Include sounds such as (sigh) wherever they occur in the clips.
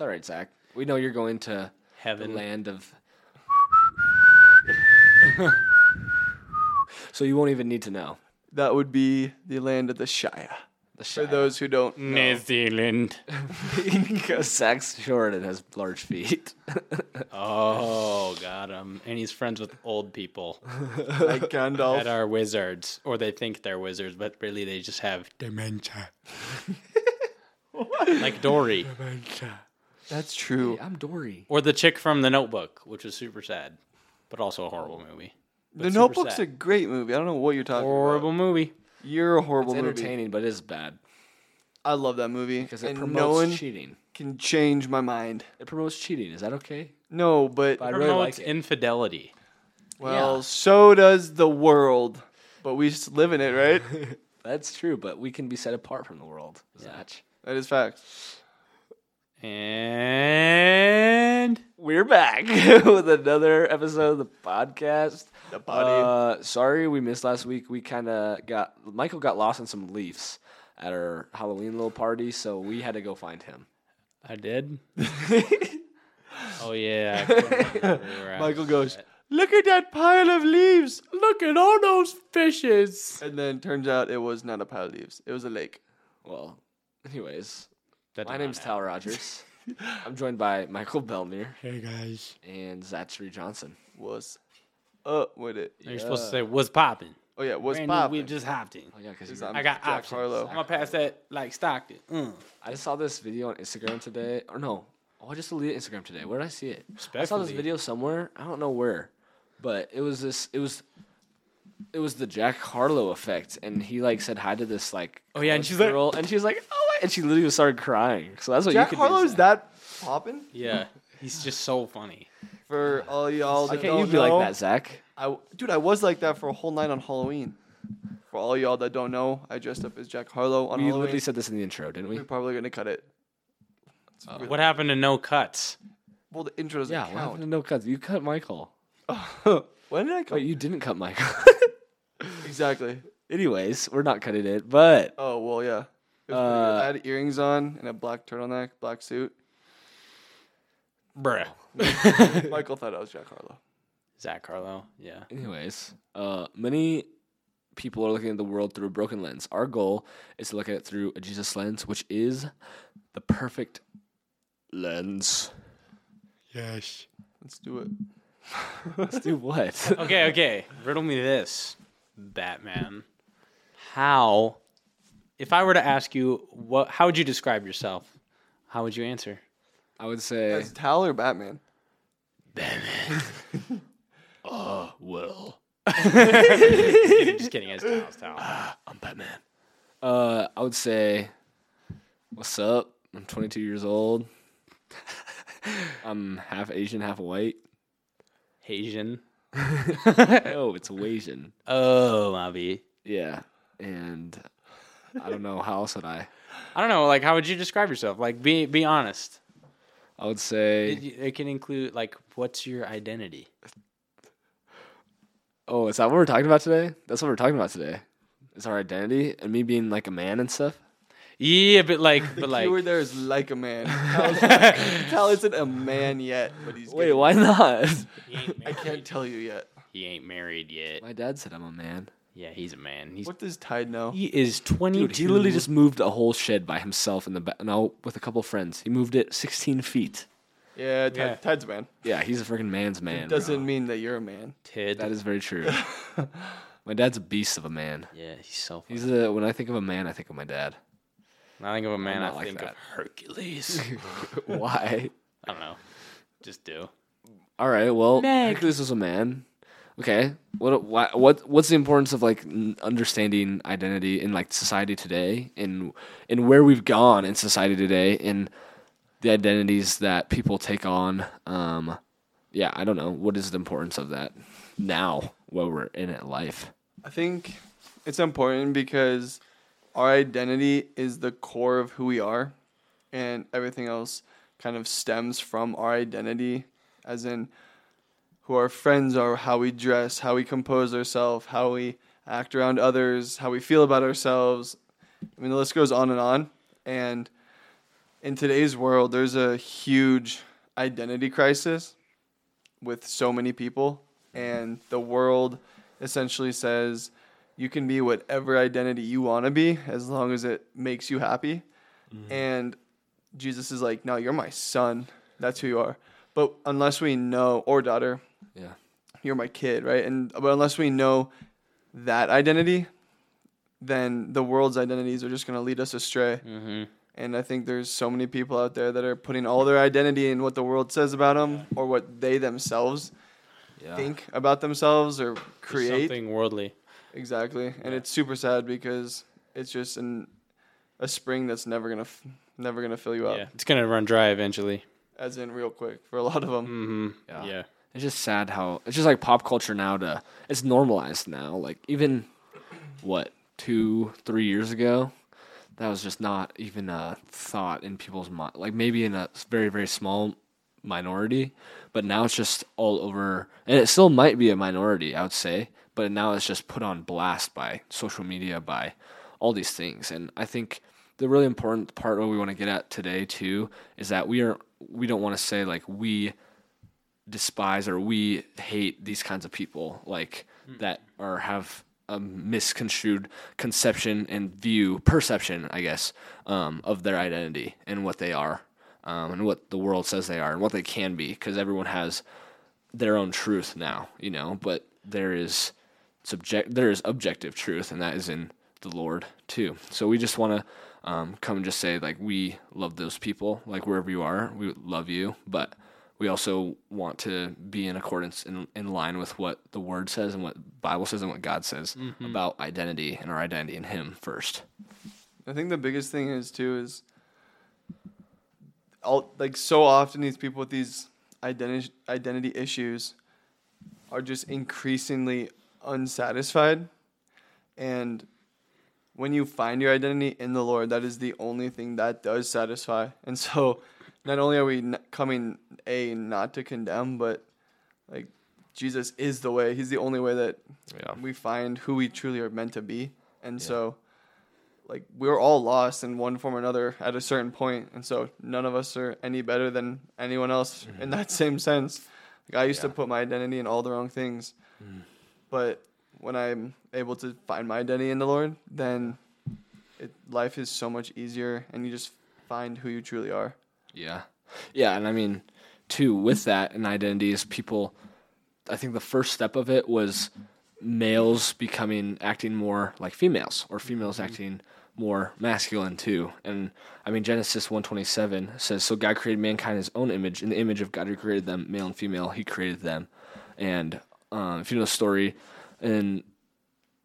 It's all right, Zach. We know you're going to the Heaven. land of. (laughs) so you won't even need to know. That would be the land of the Shire. The For those who don't know. New Zealand. (laughs) because Zach's short and has large feet. (laughs) Oh, got him. And he's friends with old people like Gandalf. that are wizards, or they think they're wizards, but really they just have dementia. like Dory, That's true. I'm Dory. or the chick from The Notebook, which was super sad, but also a horrible movie. But The Notebook's sad. a great movie. I don't know what you're talking about. horrible movie. You're a horrible It's movie. entertaining, but it is bad I love that movie. because it and promotes no one cheating. can change my mind. It promotes cheating. Is that okay? No, but But I really Promotes like it. infidelity. well, yeah. so does the world. But we just live in it, right? (laughs) That's true, but we can be set apart from the world. Zach. that is fact. And We're back (laughs) with another episode of the podcast. The body. Uh, sorry we missed last week. We kind of got Michael got lost in some leaves at our Halloween little party, so we had to go find him. I did. (laughs) oh yeah. I (laughs) couldn't remember where we. Michael goes, Look at that pile of leaves. Look at all those fishes. And then turns out it was not a pile of leaves. It was a lake. Well, anyways, That my did not name's happen. Tal Rogers. (laughs) I'm joined by Michael Bellamy Hey guys. and Zachary Johnson. Was up with it. You're supposed to say what's popping. Oh yeah, was Brand popping. We just hopped in. Oh yeah, because Is I I'm I got Jack options. Harlow. I'm gonna pass that like Stockton. Mm. I just saw this video on Instagram today, or no, oh, I just deleted Instagram today. Where did I see it? I saw this video somewhere. I don't know where, but it was this. It was. It was the Jack Harlow effect, and he like said hi to this like. Oh, yeah, and college she's like- and she's like, oh, my-" (laughs) and she literally started crying. So that's what Jack you could Harlow's do. that popping? Yeah, he's just so funny. For all y'all Why that can't you don't be like that, Zach? I, dude, I was like that for a whole night on Halloween. For all y'all that don't know, I dressed up as Jack Harlow on We Halloween. literally said this in the intro, didn't we? We're probably gonna cut it. It's Uh, really- What happened to no cuts? well, the intro doesn't Yeah, what happened count. to no cuts? You cut Michael. (laughs) when did I cut? Wait, you didn't cut Michael. (laughs) exactly. Anyways, we're not cutting it, but Oh well, yeah. It was pretty good. Uh, I had earrings on and a black turtleneck, black suit. Bruh. (laughs) Michael thought I was Jack Harlow. Zach Harlow. Yeah. Anyways, uh, many people are looking at the world through a broken lens. Our goal is to look at it through a Jesus lens, which is the perfect lens. Yes. Let's do it. Let's do what? (laughs) Okay, okay. Riddle me this, Batman. How, if I were to ask you, what? How would you describe yourself? How would you answer? I would say, As Tal or Batman? Batman. (laughs) uh, well, Just kidding. Just kidding. As Taos, Taos. I'm Batman. Uh, I would say, what's up? I'm 22 years old. I'm half Asian, half white. Asian. (laughs) oh, it's Asian. Oh, Bobby. Yeah, and I don't know how else would I. I don't know. Like, how would you describe yourself? Like, be be honest. I would say, It, it can include like, what's your identity? oh, is that what we're talking about today? That's what we're talking about today. Is our identity and me being like a man and stuff. Yeah, but like, The but like, keyword there is like a man. (laughs) Tal isn't a man yet, but he's. Wait, getting- why not? he ain't I married. can't tell you yet. He ain't married yet. My dad said I'm a man. Yeah, he's a man. He's What does Tide know? he is twenty. Dude, he literally just moved a whole shed by himself in the back. No, with a couple friends. He moved it 16 feet. Yeah, Tide, Yeah. Tide's a man. Yeah, he's a freaking man's man. bro. Doesn't mean that you're a man. Tid. That is very true. (laughs) my dad's a beast of a man. yeah, he's so. Funny. He's a. When I think of a man, I think of my dad. When I think of a man, not I like think that. of Hercules. (laughs) Why? I don't know. Just do. All right. Well, Meg. Hercules was a man. Okay. What? Why, what? What's the importance of like understanding identity in like society today, in in where we've gone in society today, in the identities that people take on? Um, yeah, I don't know. What is the importance of that now, where we're in it life? I think it's important because our identity is the core of who we are, and everything else kind of stems from our identity, as in who our friends are, how we dress, how we compose ourselves, how we act around others, how we feel about ourselves. I mean, the list goes on and on. And in today's world, there's a huge identity crisis with so many people, and the world essentially says you can be whatever identity you want to be as long as it makes you happy. Mm-hmm. And Jesus is like, no, you're my son. That's who you are. But unless we know, or daughter, Yeah. you're my kid, right? And but unless we know that identity, then the world's identities are just going to lead us astray. Mm-hmm. And I think there's so many people out there that are putting all their identity in what the world says about them or what they themselves Yeah. think about themselves or create. something worldly. Exactly. And it's super sad because it's just an a spring that's never going to f- never going to fill you up Yeah, it's gonna run dry eventually. as in real quick for a lot of them. Mm-hmm. Yeah. Yeah. It's just sad how it's just like pop culture now to it's normalized now. Like even what two three years ago, that was just not even a thought in people's mind. Like maybe in a very very small minority, but now it's just all over, and it still might be a minority, I would say. But now it's just put on blast by social media, by all these things, and I think the really important part what we want to get at today too is that we are we don't want to say like we despise or we hate these kinds of people like that or have a misconstrued conception and view perception i guess um, of their identity and what they are um, and what the world says they are and what they can be because everyone has their own truth now you know? But there is subject there is objective truth and that is in the lord too. So we just want to um, come and just say like we love those people like wherever you are we love you but we also want to be in accordance in, in line with what the word says and what bible says and what god says mm-hmm. about identity and our identity in him first. I think the biggest thing is too is all like so often these people with these identity identity issues are just increasingly unsatisfied. And when you find your identity in the Lord that is the only thing that does satisfy. And so not only are we n- coming a not to condemn but like Jesus is the way he's the only way that yeah we find who we truly are meant to be. And so, like, we're all lost in one form or another at a certain. And so, none of us are any better than anyone else in mm-hmm. that (laughs) same sense. Like, I used to put my identity in all the wrong things. Mm. But when I'm able to find my identity in the Lord, then it, life is so much easier and you just find who you truly are. Yeah. Yeah, and I mean, too, with that and identities, people I think the first step of it was males becoming acting more like females or females acting more masculine too. And I mean Genesis 127 says so God created mankind in his own image, in the image of God he created them, male and female, he created them. And um, if you know the story in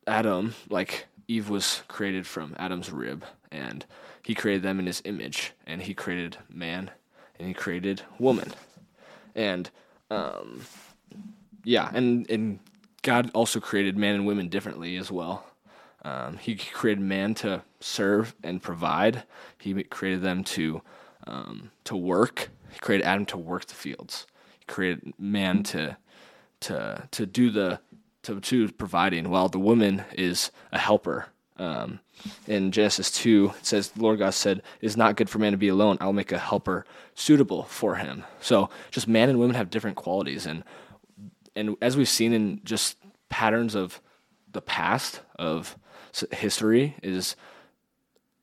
Adam, like Eve was created from Adam's rib, and he created them in his image, and he created man, and he created woman, and um, yeah, and and God also created man and women differently as well. Um, he created man to serve and provide. He created them to um, to work. He created Adam to work the fields. He created man to to to do the to to providing, while the woman is a helper. Um, in Genesis two, it says, "The Lord God said, it is not good for man to be alone. I will make a helper suitable for him." So, just man and women have different qualities, and and as we've seen in just patterns of the past of history, is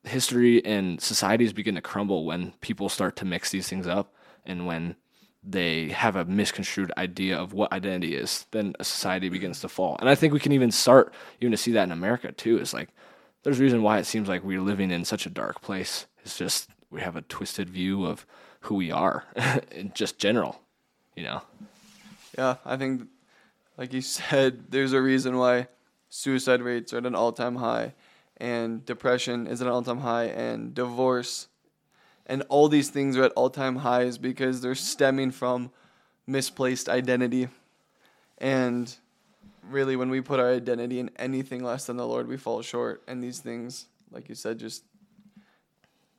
history and societies begin to crumble when people start to mix these things up, and when they have a misconstrued idea of what identity is, then a society begins to fall. And I think we can even start even to see that in America too. Is like there's a reason why it seems like we're living in such a dark place. It's just we have a twisted view of who we are (laughs) in just general, you know. Yeah, I think, like you said, there's a reason why suicide rates are at an all time high, and depression is at an all time high, and divorce, and all these things are at all time highs because they're stemming from misplaced identity. And really, when we put our identity in anything less than the Lord, we fall short. And these things, like you said, just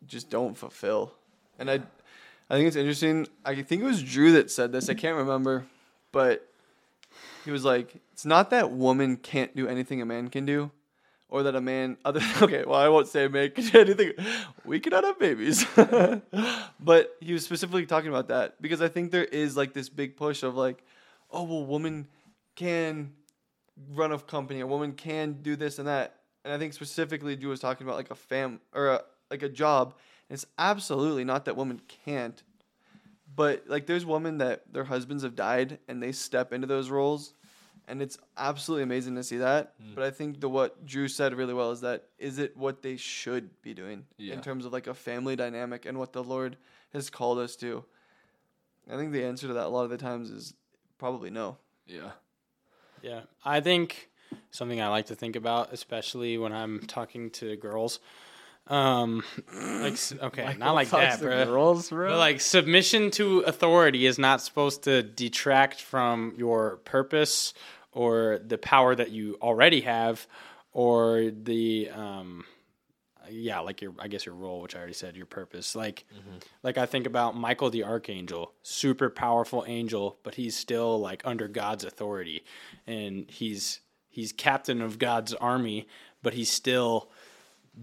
just don't fulfill. And I, I think it's interesting. I think it was Drew that said this. I can't remember, but he was like, "It's not that woman can't do anything a man can do, or that a man (laughs) other (laughs) okay well i won't say make anything. We cannot have babies. (laughs) But he was specifically talking about that because i think there is like this big push of like oh well woman can run a company a woman can do this and that. And i think specifically Drew was talking about like a fam or a, like a job. And it's absolutely not that women can't. But like there's women that their husbands have died and they step into those roles and it's absolutely amazing to see that. Mm. But I think the what Drew said really well is that is it what they should be doing Yeah. in terms of like a family dynamic and what the Lord has called us to. I think the answer to that a lot of the times is probably no. Yeah. Yeah, I think something I like to think about, especially when I'm talking to girls. Um, like (laughs) okay, not like that, bro. Girls, bro. But like submission to authority is not supposed to detract from your purpose or the power that you already have, or the um, yeah, like your I guess your role, which I already said, your purpose. Like, like I think about Michael the archangel, super powerful angel, but he's still like under God's authority, and he's he's captain of God's army, but he's still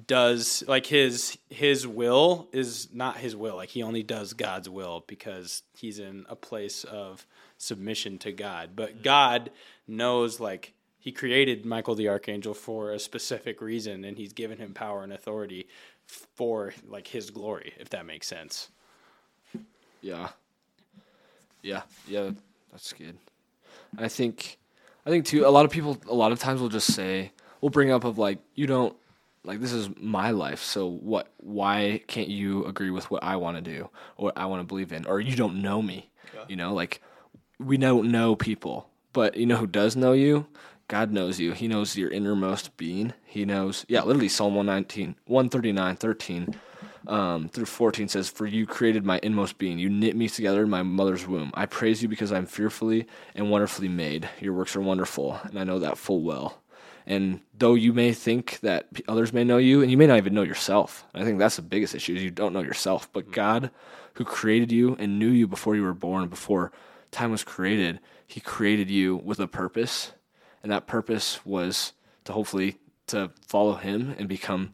does like his his will is not his will like he only does god's will because he's in a place of submission to god but mm. god knows like he created michael the archangel for a specific reason and he's given him power and authority for like his glory if that makes sense Yeah. Yeah. Yeah. That's good. I think, I think too. A lot of people, a lot of times, will just say, we'll bring up of like, you don't like this is my life. So what? Why can't you agree with what I want to do or what I want to believe in? Or you don't know me. You know, like we don't know people, but you know who does know you? God knows you. He knows your innermost being. He knows, yeah, literally Psalm 119, 139, 13 um, through 14 says, For you created my inmost being. You knit me together in my mother's womb. I praise you because I'm fearfully and wonderfully made. Your works are wonderful, and I know that full well. And though you may think that others may know you, and you may not even know yourself, I think that's the biggest issue is you don't know yourself. But God, who created you and knew you before you were born, before time was created, He created you with a purpose, and that purpose was to hopefully to follow Him and become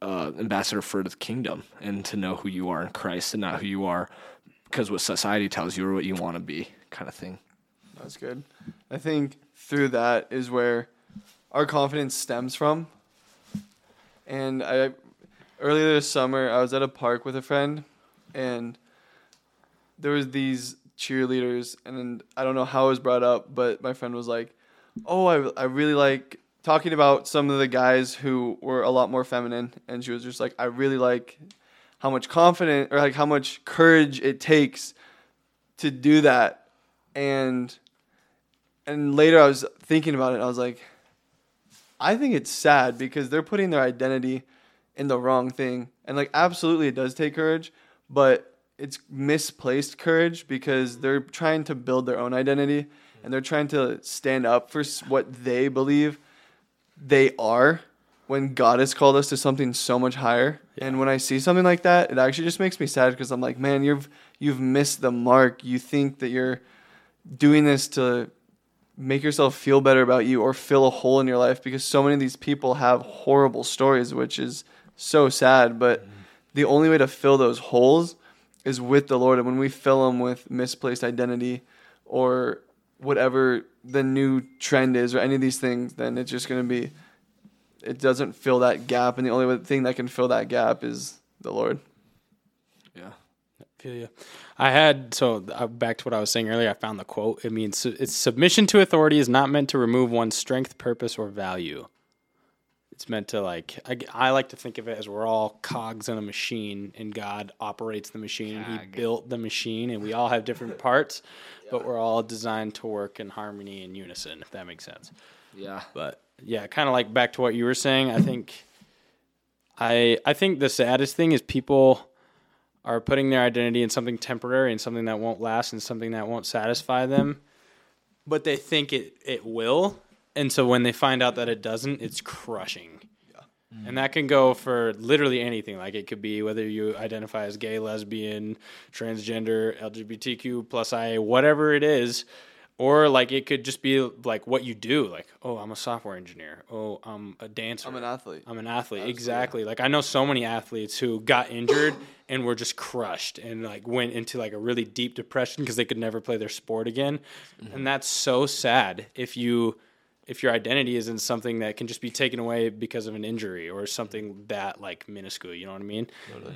uh, ambassador for the kingdom, and to know who you are in Christ, and not who you are because what society tells you or what you want to be, kind of thing. That's good. I think through that is where our confidence stems from. And I earlier this summer I was at a park with a friend and there was these cheerleaders and I don't know how it was brought up, but my friend was like, "Oh, I I really like talking about some of the guys who were a lot more feminine." And she was just like, "I really like how much confident or like how much courage it takes to do that." And and later I was thinking about it. I was like, I think it's sad because they're putting their identity in the wrong thing. And like, absolutely, it does take courage, but it's misplaced courage because they're trying to build their own identity and they're trying to stand up for what they believe they are when God has called us to something so much higher. And when I see something like that, it actually just makes me sad because I'm like, man, you've you've missed the mark. You think that you're doing this to make yourself feel better about you or fill a hole in your life because so many of these people have horrible stories, which is so sad. But mm-hmm. the only way to fill those holes is with the Lord. And when we fill them with misplaced identity or whatever the new trend is or any of these things, then it's just going to be, it doesn't fill that gap. And the only thing that can fill that gap is the Lord. Feel you. I had so uh, back to what I was saying earlier. I found the quote. It means it's submission to authority is not meant to remove one's strength, purpose, or value. It's meant to like I, I like to think of it as we're all cogs in a machine, and God operates the machine. He built the machine, and we all have different (laughs) parts, but we're all designed to work in harmony and unison. If that makes sense. Yeah. But yeah, kind of like back to what you were saying. I think, I I think the saddest thing is people are putting their identity in something temporary and something that won't last and something that won't satisfy them, but they think it it will, and so when they find out that it doesn't, it's crushing. And that can go for literally anything. Like it could be whether you identify as gay, lesbian, transgender, LGBTQ plus IA, whatever it is. Or like it could just be like what you do like oh i'm a software engineer. Oh i'm a dancer. I'm an athlete. i'm an athlete. Exactly. Like i know so many athletes who got injured (laughs) and were just crushed and like went into like a really deep depression because they could never play their sport again. Mm-hmm. And that's so sad if you if your identity is in something that can just be taken away because of an injury or something that like minuscule you know what i mean?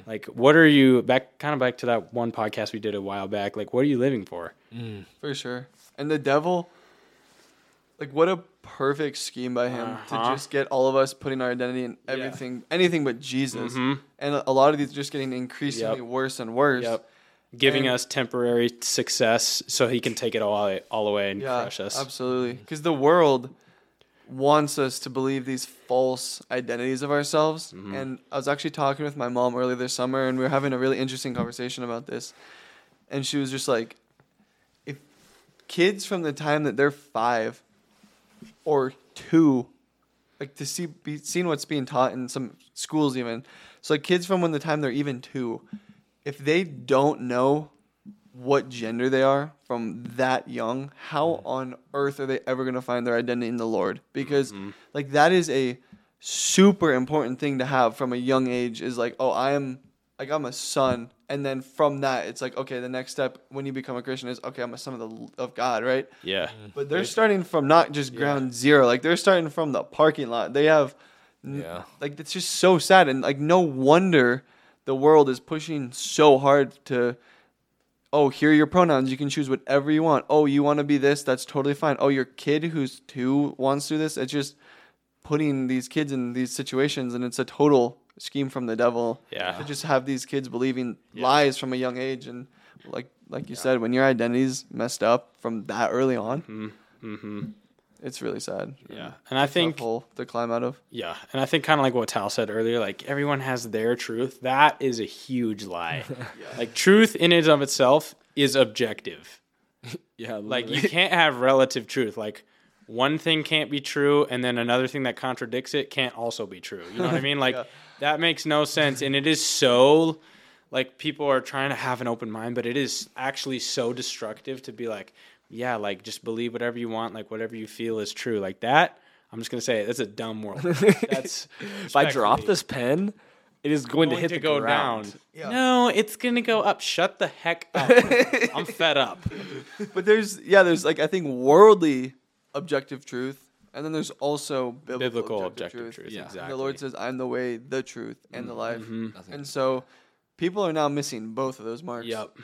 Like what are you back kind of back to that one podcast we did a while back like what are you living for? Mm, for sure. And the devil, like, what a perfect scheme by him Uh-huh. to just get all of us putting our identity in everything, anything but Jesus. Mhm. And a lot of these are just getting increasingly Yep. worse and worse. Yep. Giving And- us temporary success so he can take it all all away and Yeah, crush us. absolutely. Because the world wants us to believe these false identities of ourselves. Mm-hmm. And I was actually talking with my mom earlier this summer, and we were having a really interesting conversation about this. And she was just like, kids from the time that they're five or two, like to see be seeing what's being taught in some schools even, so like kids from when the time they're even two, if they don't know what gender they are from that young, how on earth are they ever going to find their identity in the Lord? Because mm-hmm. like that is a super important thing to have from a young age is like, oh, I am like I'm a son and then from that it's like okay, the next step when you become a Christian is okay, I'm a son of the of God, right? yeah. Mm-hmm. But they're starting from not just ground zero, like they're starting from the parking lot. They have Yeah. like it's just so sad and like no wonder the world is pushing so hard to oh here are your pronouns you can choose whatever you want oh you want to be this that's totally fine oh your kid who's two wants to do this it's just putting these kids in these situations and it's a total scheme from the devil Yeah. to just have these kids believing lies from a young age and like like you said when your identity's messed up from that early on Mm-hmm. it's really sad Yeah. And I think tough hole to climb out of yeah, and I think kind of like what Tal said earlier, like everyone has their truth. That is a huge lie. (laughs) Like truth in and of itself is objective. (laughs) Yeah, Like you can't have relative truth. Like one thing can't be true and then another thing that contradicts it can't also be true. You know what I mean? (laughs) Like Yeah. That makes no sense and it is so like people are trying to have an open mind, but it is actually so destructive to be like, yeah, like just believe whatever you want, like whatever you feel is true. Like that, I'm just gonna say it, that's a dumb world. (laughs) That's if I drop this pen, it is going, to hit to the go ground. down. Yeah. No, it's gonna go up. Shut the heck up. (laughs) I'm fed up. But there's yeah, there's like I think worldly objective truth, and then there's also biblical, Biblical objective, objective truth. truth, Yeah. And exactly. The Lord says, "I'm the way, the truth, and the life." Mhm. And so, people are now missing both of those marks. Yep.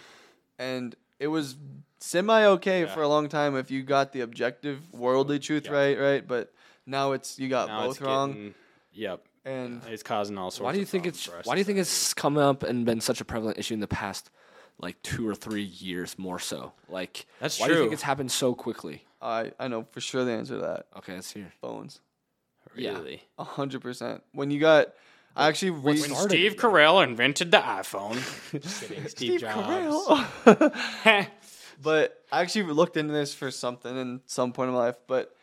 And it was semi okay Yeah. for a long time if you got the objective worldly truth Yeah. right, right. But now it's you got Now both it's wrong, getting- Yep. and It's causing all sorts. Why do you of think it's for us Why do you think it's come up and been such a prevalent issue in the past, like two or three years more so? Like That's why do you think it's happened so quickly? I I know for sure the answer to that. Okay, let's hear. Phones, Yeah. really? a hundred percent. When you got, I actually re- When started Steve it, Carell invented the iPhone. Just kidding, (laughs) Steve, Steve Jobs. Carell. (laughs) But I actually looked into this for something in some point in my life. But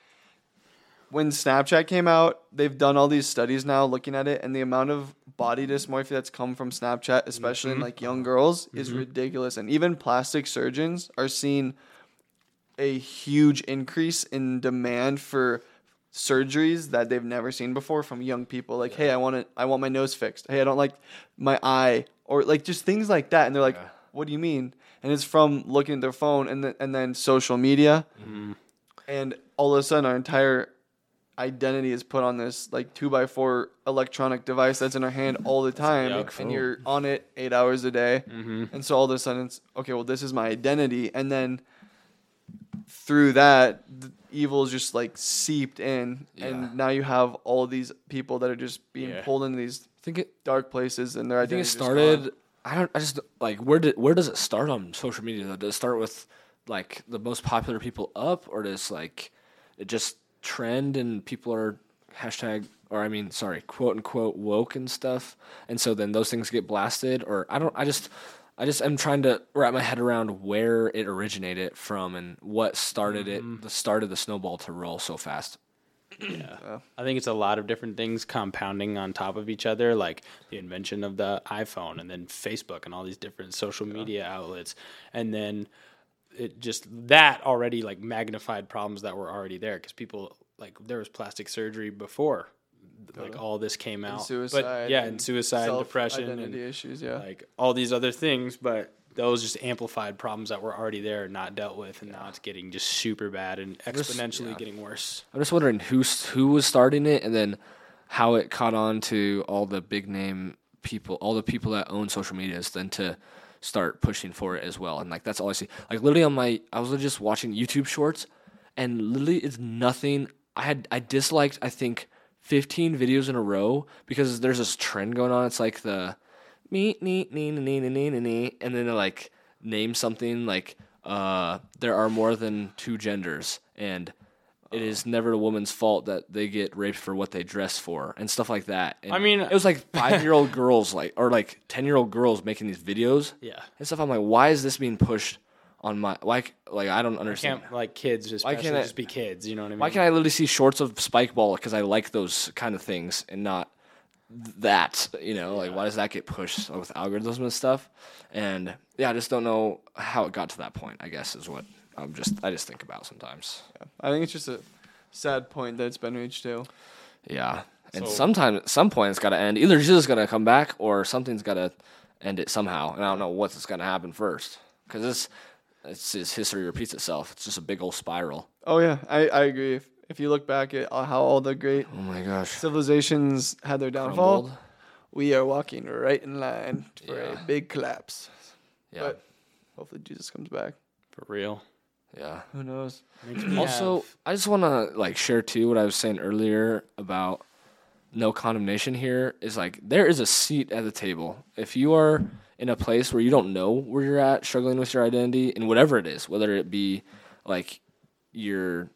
when Snapchat came out, they've done all these studies now looking at it, and the amount of body dysmorphia that's come from Snapchat, especially in mm-hmm. like young girls, is mm-hmm. ridiculous. And even plastic surgeons are seeing a huge increase in demand for surgeries that they've never seen before from young people. Like hey i want it i want my nose fixed. Hey i don't like my eye. Or like just things like that. And they're like Yeah. what do you mean? And it's from looking at their phone and then and then social media. Mm-hmm. And all of a sudden our entire identity is put on this like two by four electronic device that's in our hand all the time. Yep. and you're on it eight hours a day. Mm-hmm. And so all of a sudden it's okay well this is my identity. And then through that the evil is just like seeped in Yeah. and now you have all these people that are just being Yeah. pulled into these I think it. dark places and their I think it started. I don't. I just like where did where does it start on social media? Though? Does it start with like the most popular people up, or does like it just trend and people are hashtag or I mean sorry quote unquote woke and stuff, and so then those things get blasted, or I don't. I just. I just am trying to wrap my head around where it originated from and what started it, mm-hmm. the start of the snowball to roll so fast. Yeah. I think it's a lot of different things compounding on top of each other, like the invention of the iPhone and then Facebook and all these different social media outlets. And then it just that already like magnified problems that were already there because people like there was plastic surgery before like all this came out suicide but yeah and and suicide depression Identity and issues, yeah. like all these other things but those just amplified problems that were already there and not dealt with and now it's getting just super bad and just- exponentially yeah. getting worse I'm just wondering who who was starting it, and then how it caught on to all the big name people, all the people that own social medias, then to start pushing for it as well. And like that's all I see. Like literally on my, I was just watching YouTube shorts, and literally it's nothing. I had I disliked I think 15 videos in a row because there's this trend going on. It's like the me, me, me, me, me, me, me, and then they like name something like uh, there are more than two genders and it is never a woman's fault that they get raped for what they dress for and stuff like that. And I mean, it was like (laughs) five year old girls, like or like ten year old girls making these videos, yeah, and stuff. I'm like, why is this being pushed on my like? Like I don't understand. can't like kids especially can't I- just be kids you know what I mean Why can't I literally see shorts of Spike Ball because I like those kind of things and not that? You know, like why does that get pushed with algorithms and stuff? And yeah, I just don't know how it got to that point. I guess is what I'm just I just think about sometimes. I think it's just a sad point that it's been reached to. Yeah, and So- sometime at some point it's got to end. Either Jesus is gonna come back or something's got to end it somehow. And I don't know what's gonna happen first because it's it's just history repeats itself. It's just a big old spiral. Oh yeah, I, I agree. If, if you look back at how all the great Oh my gosh. civilizations had their downfall, Crumbled. we are walking right in line for Yeah. a big collapse. Yeah. But hopefully Jesus comes back. for real yeah. Who knows? Also, have- I just want to like share too what I was saying earlier about no condemnation here is like there is a seat at the table. If you are in a place where you don't know where you're at, struggling with your identity and whatever it is, whether it be like your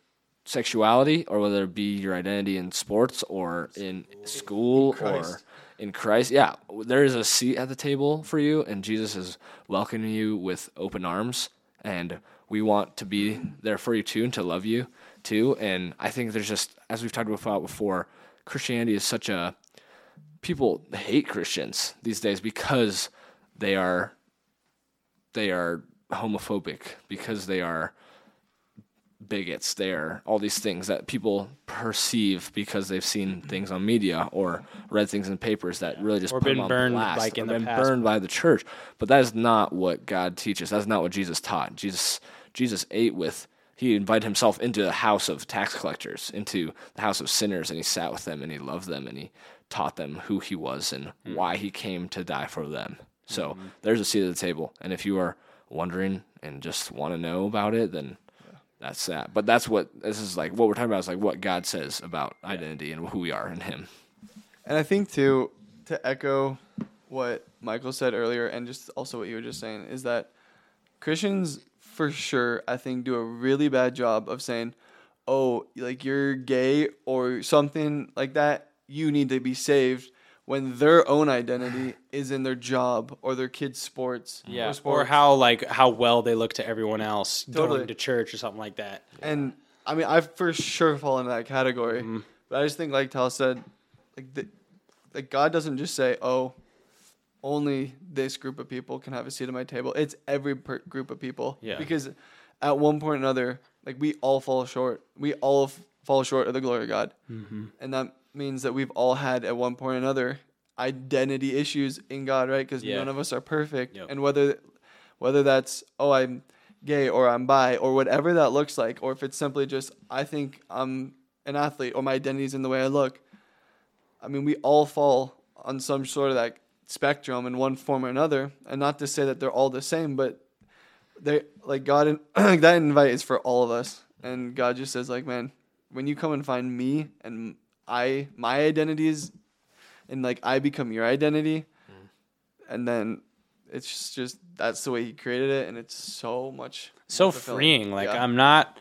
sexuality or whether it be your identity in sports or in school or in Christ, yeah, there is a seat at the table for you, and Jesus is welcoming you with open arms, and we want to be there for you too, and to love you too. And I think there's just, as we've talked about before, Christianity is such a people hate Christians these days because they are they are homophobic because they are bigots. They are all these things that people perceive because they've seen things on media or read things in papers that really just Or put them been on burned, blast, like, in or the been past. burned by the church. But that is not what God teaches. That's not what Jesus taught. Jesus Jesus ate with he invited himself into the house of tax collectors into the house of sinners and he sat with them and he loved them and he taught them who he was and Hmm. why he came to die for them so Mm-hmm. there's a seat at the table and if you are wondering and just want to know about it then that's that. But that's what this is like. What we're talking about is like what God says about identity and who we are in Him. And I think too, to echo what Michael said earlier, and just also what you were just saying, is that Christians for sure, I think, do a really bad job of saying, "Oh, like you're gay or something like that, you need to be saved." When their own identity is in their job or their kids' sports, yeah or, or how like how well they look to everyone else Totally. going to church or something like that And I mean, I for sure fall into that category. Mm-hmm. But I just think, like Tal said, like the, like God doesn't just say, "Oh, only this group of people can have a seat at my table." It's every per- group of people. Yeah. Because at one point or another, like we all fall short. We all f- fall short of the glory of God, mm-hmm. and that means that we've all had at one point or another identity issues in God, right? Because Yeah. none of us are perfect, Yep. and whether whether that's oh I'm gay or I'm bi or whatever that looks like, or if it's simply just I think I'm an athlete or my identity's in the way I look. I mean, we all fall on some sort of that spectrum in one form or another, and not to say that they're all the same, but they like God and (clears throat) that invite is for all of us, and God just says like, man, when you come and find me and I my identity is, and like I become your identity, mm. and then it's just, just that's the way He created it, and it's so much so freeing like Yeah. i'm not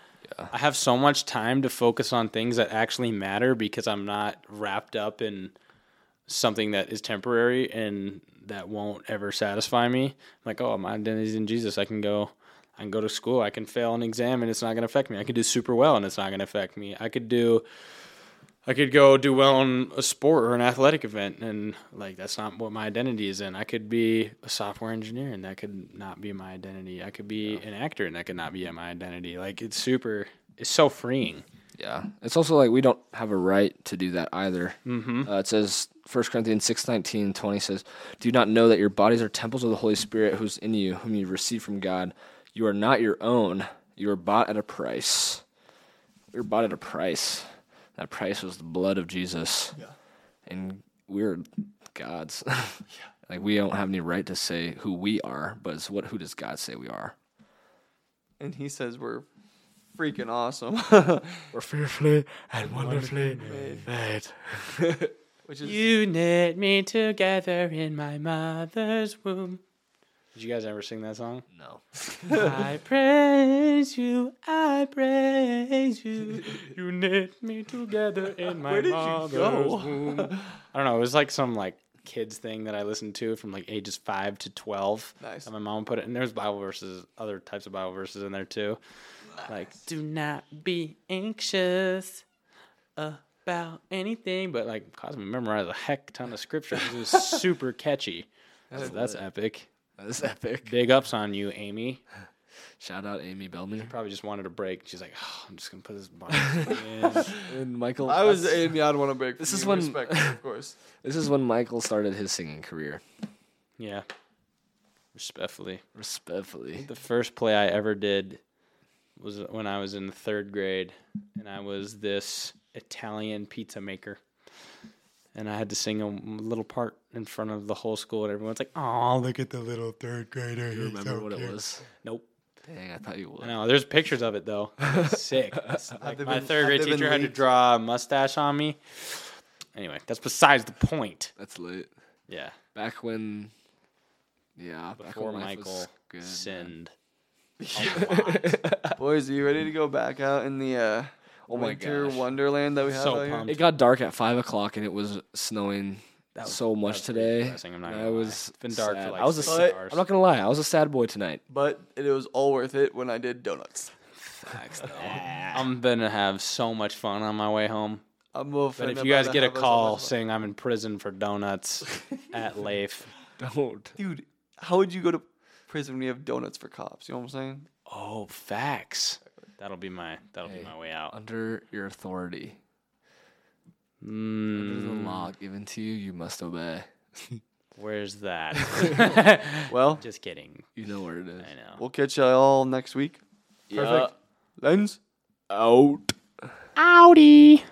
i have so much time to focus on things that actually matter because i'm not wrapped up in something that is temporary and that won't ever satisfy me. Like oh my identity's in jesus. I can go i can go to school. I can fail an exam and it's not going to affect me. I could do super well and it's not going to affect me. I could do I could go do well in a sport or an athletic event, and like that's not what my identity is in. I could be a software engineer, and that could not be my identity. I could be an actor, and that could not be my identity. Like it's super, it's so freeing. Yeah, it's also like we don't have a right to do that either. Mm-hmm. Uh, it says 1 Corinthians 6, 19, 20 says, Do you not know that your bodies are temples of the Holy Spirit who's in you, whom you received from God? You are not your own. You are bought at a price. You're bought at a price. That price was the blood of Jesus. Yeah. And we're God's. (laughs) Like we don't have any right to say who we are, but it's what who does God say we are? And he says we're freaking awesome. (laughs) We're fearfully and wonderfully Made. made. (laughs) Which is You knit me together in my mother's womb. Did you guys ever sing that song? No. (laughs) I praise you, I praise you. (laughs) You knit me together in my Where did you go? womb. (laughs) I don't know. It was like some like kids thing that I listened to from like ages five to twelve. Nice. And my mom put it, and there's Bible verses, other types of Bible verses in there too. Like, do not be anxious about anything, but like caused me to memorize a heck ton of scripture. It was super catchy. So that's epic. That is epic. Big ups on you, Amy. Shout out Amy Bellamy. Probably just wanted a break. She's like, oh, I'm just gonna put this Bible (laughs) in. And Michael I was Amy. I'd want a break. This is when- respect, (laughs) of (laughs) course. This is when Michael started his singing career. Yeah. Respectfully. Respectfully. The first play I ever did was when I was in the third grade, and I was this Italian pizza maker. And I had to sing a little part in front of the whole school, and everyone's like, "Oh, look at the little third grader." You remember so what it was? Nope. Dang, I thought you would. No. There's pictures of it though. (laughs) Sick. Like my been- third grade teacher had to draw a mustache on me. Anyway, that's besides the point. That's lit. Yeah. Back when, yeah, Before when Michael good. sinned. (laughs) (laughs) Boys, are you ready to go back out in the uh, Oh my winter gosh. wonderland that we have So out here? pumped. It got dark at five o'clock and it was snowing That was- so that much was today. I'm not I was It's been dark for like I was a six sad- hours. I'm not gonna lie. I was a sad boy tonight. But it was all worth it when I did donuts. Facts, (laughs) I'm gonna have so much fun on my way home. I'm But if you guys get a call saying I'm in prison for donuts (laughs) at Leif, Don't. dude, how would you go to prison when you have donuts for cops? You know what I'm saying? oh, facts. That'll be my that'll Hey. be my way out. Under your authority, under the Mm, law given to you, you must obey. (laughs) where's that? (laughs) Well, Just kidding. You know where it is. I know. we'll catch y'all next week. Yeah. Perfect. Lens. Out. Audi.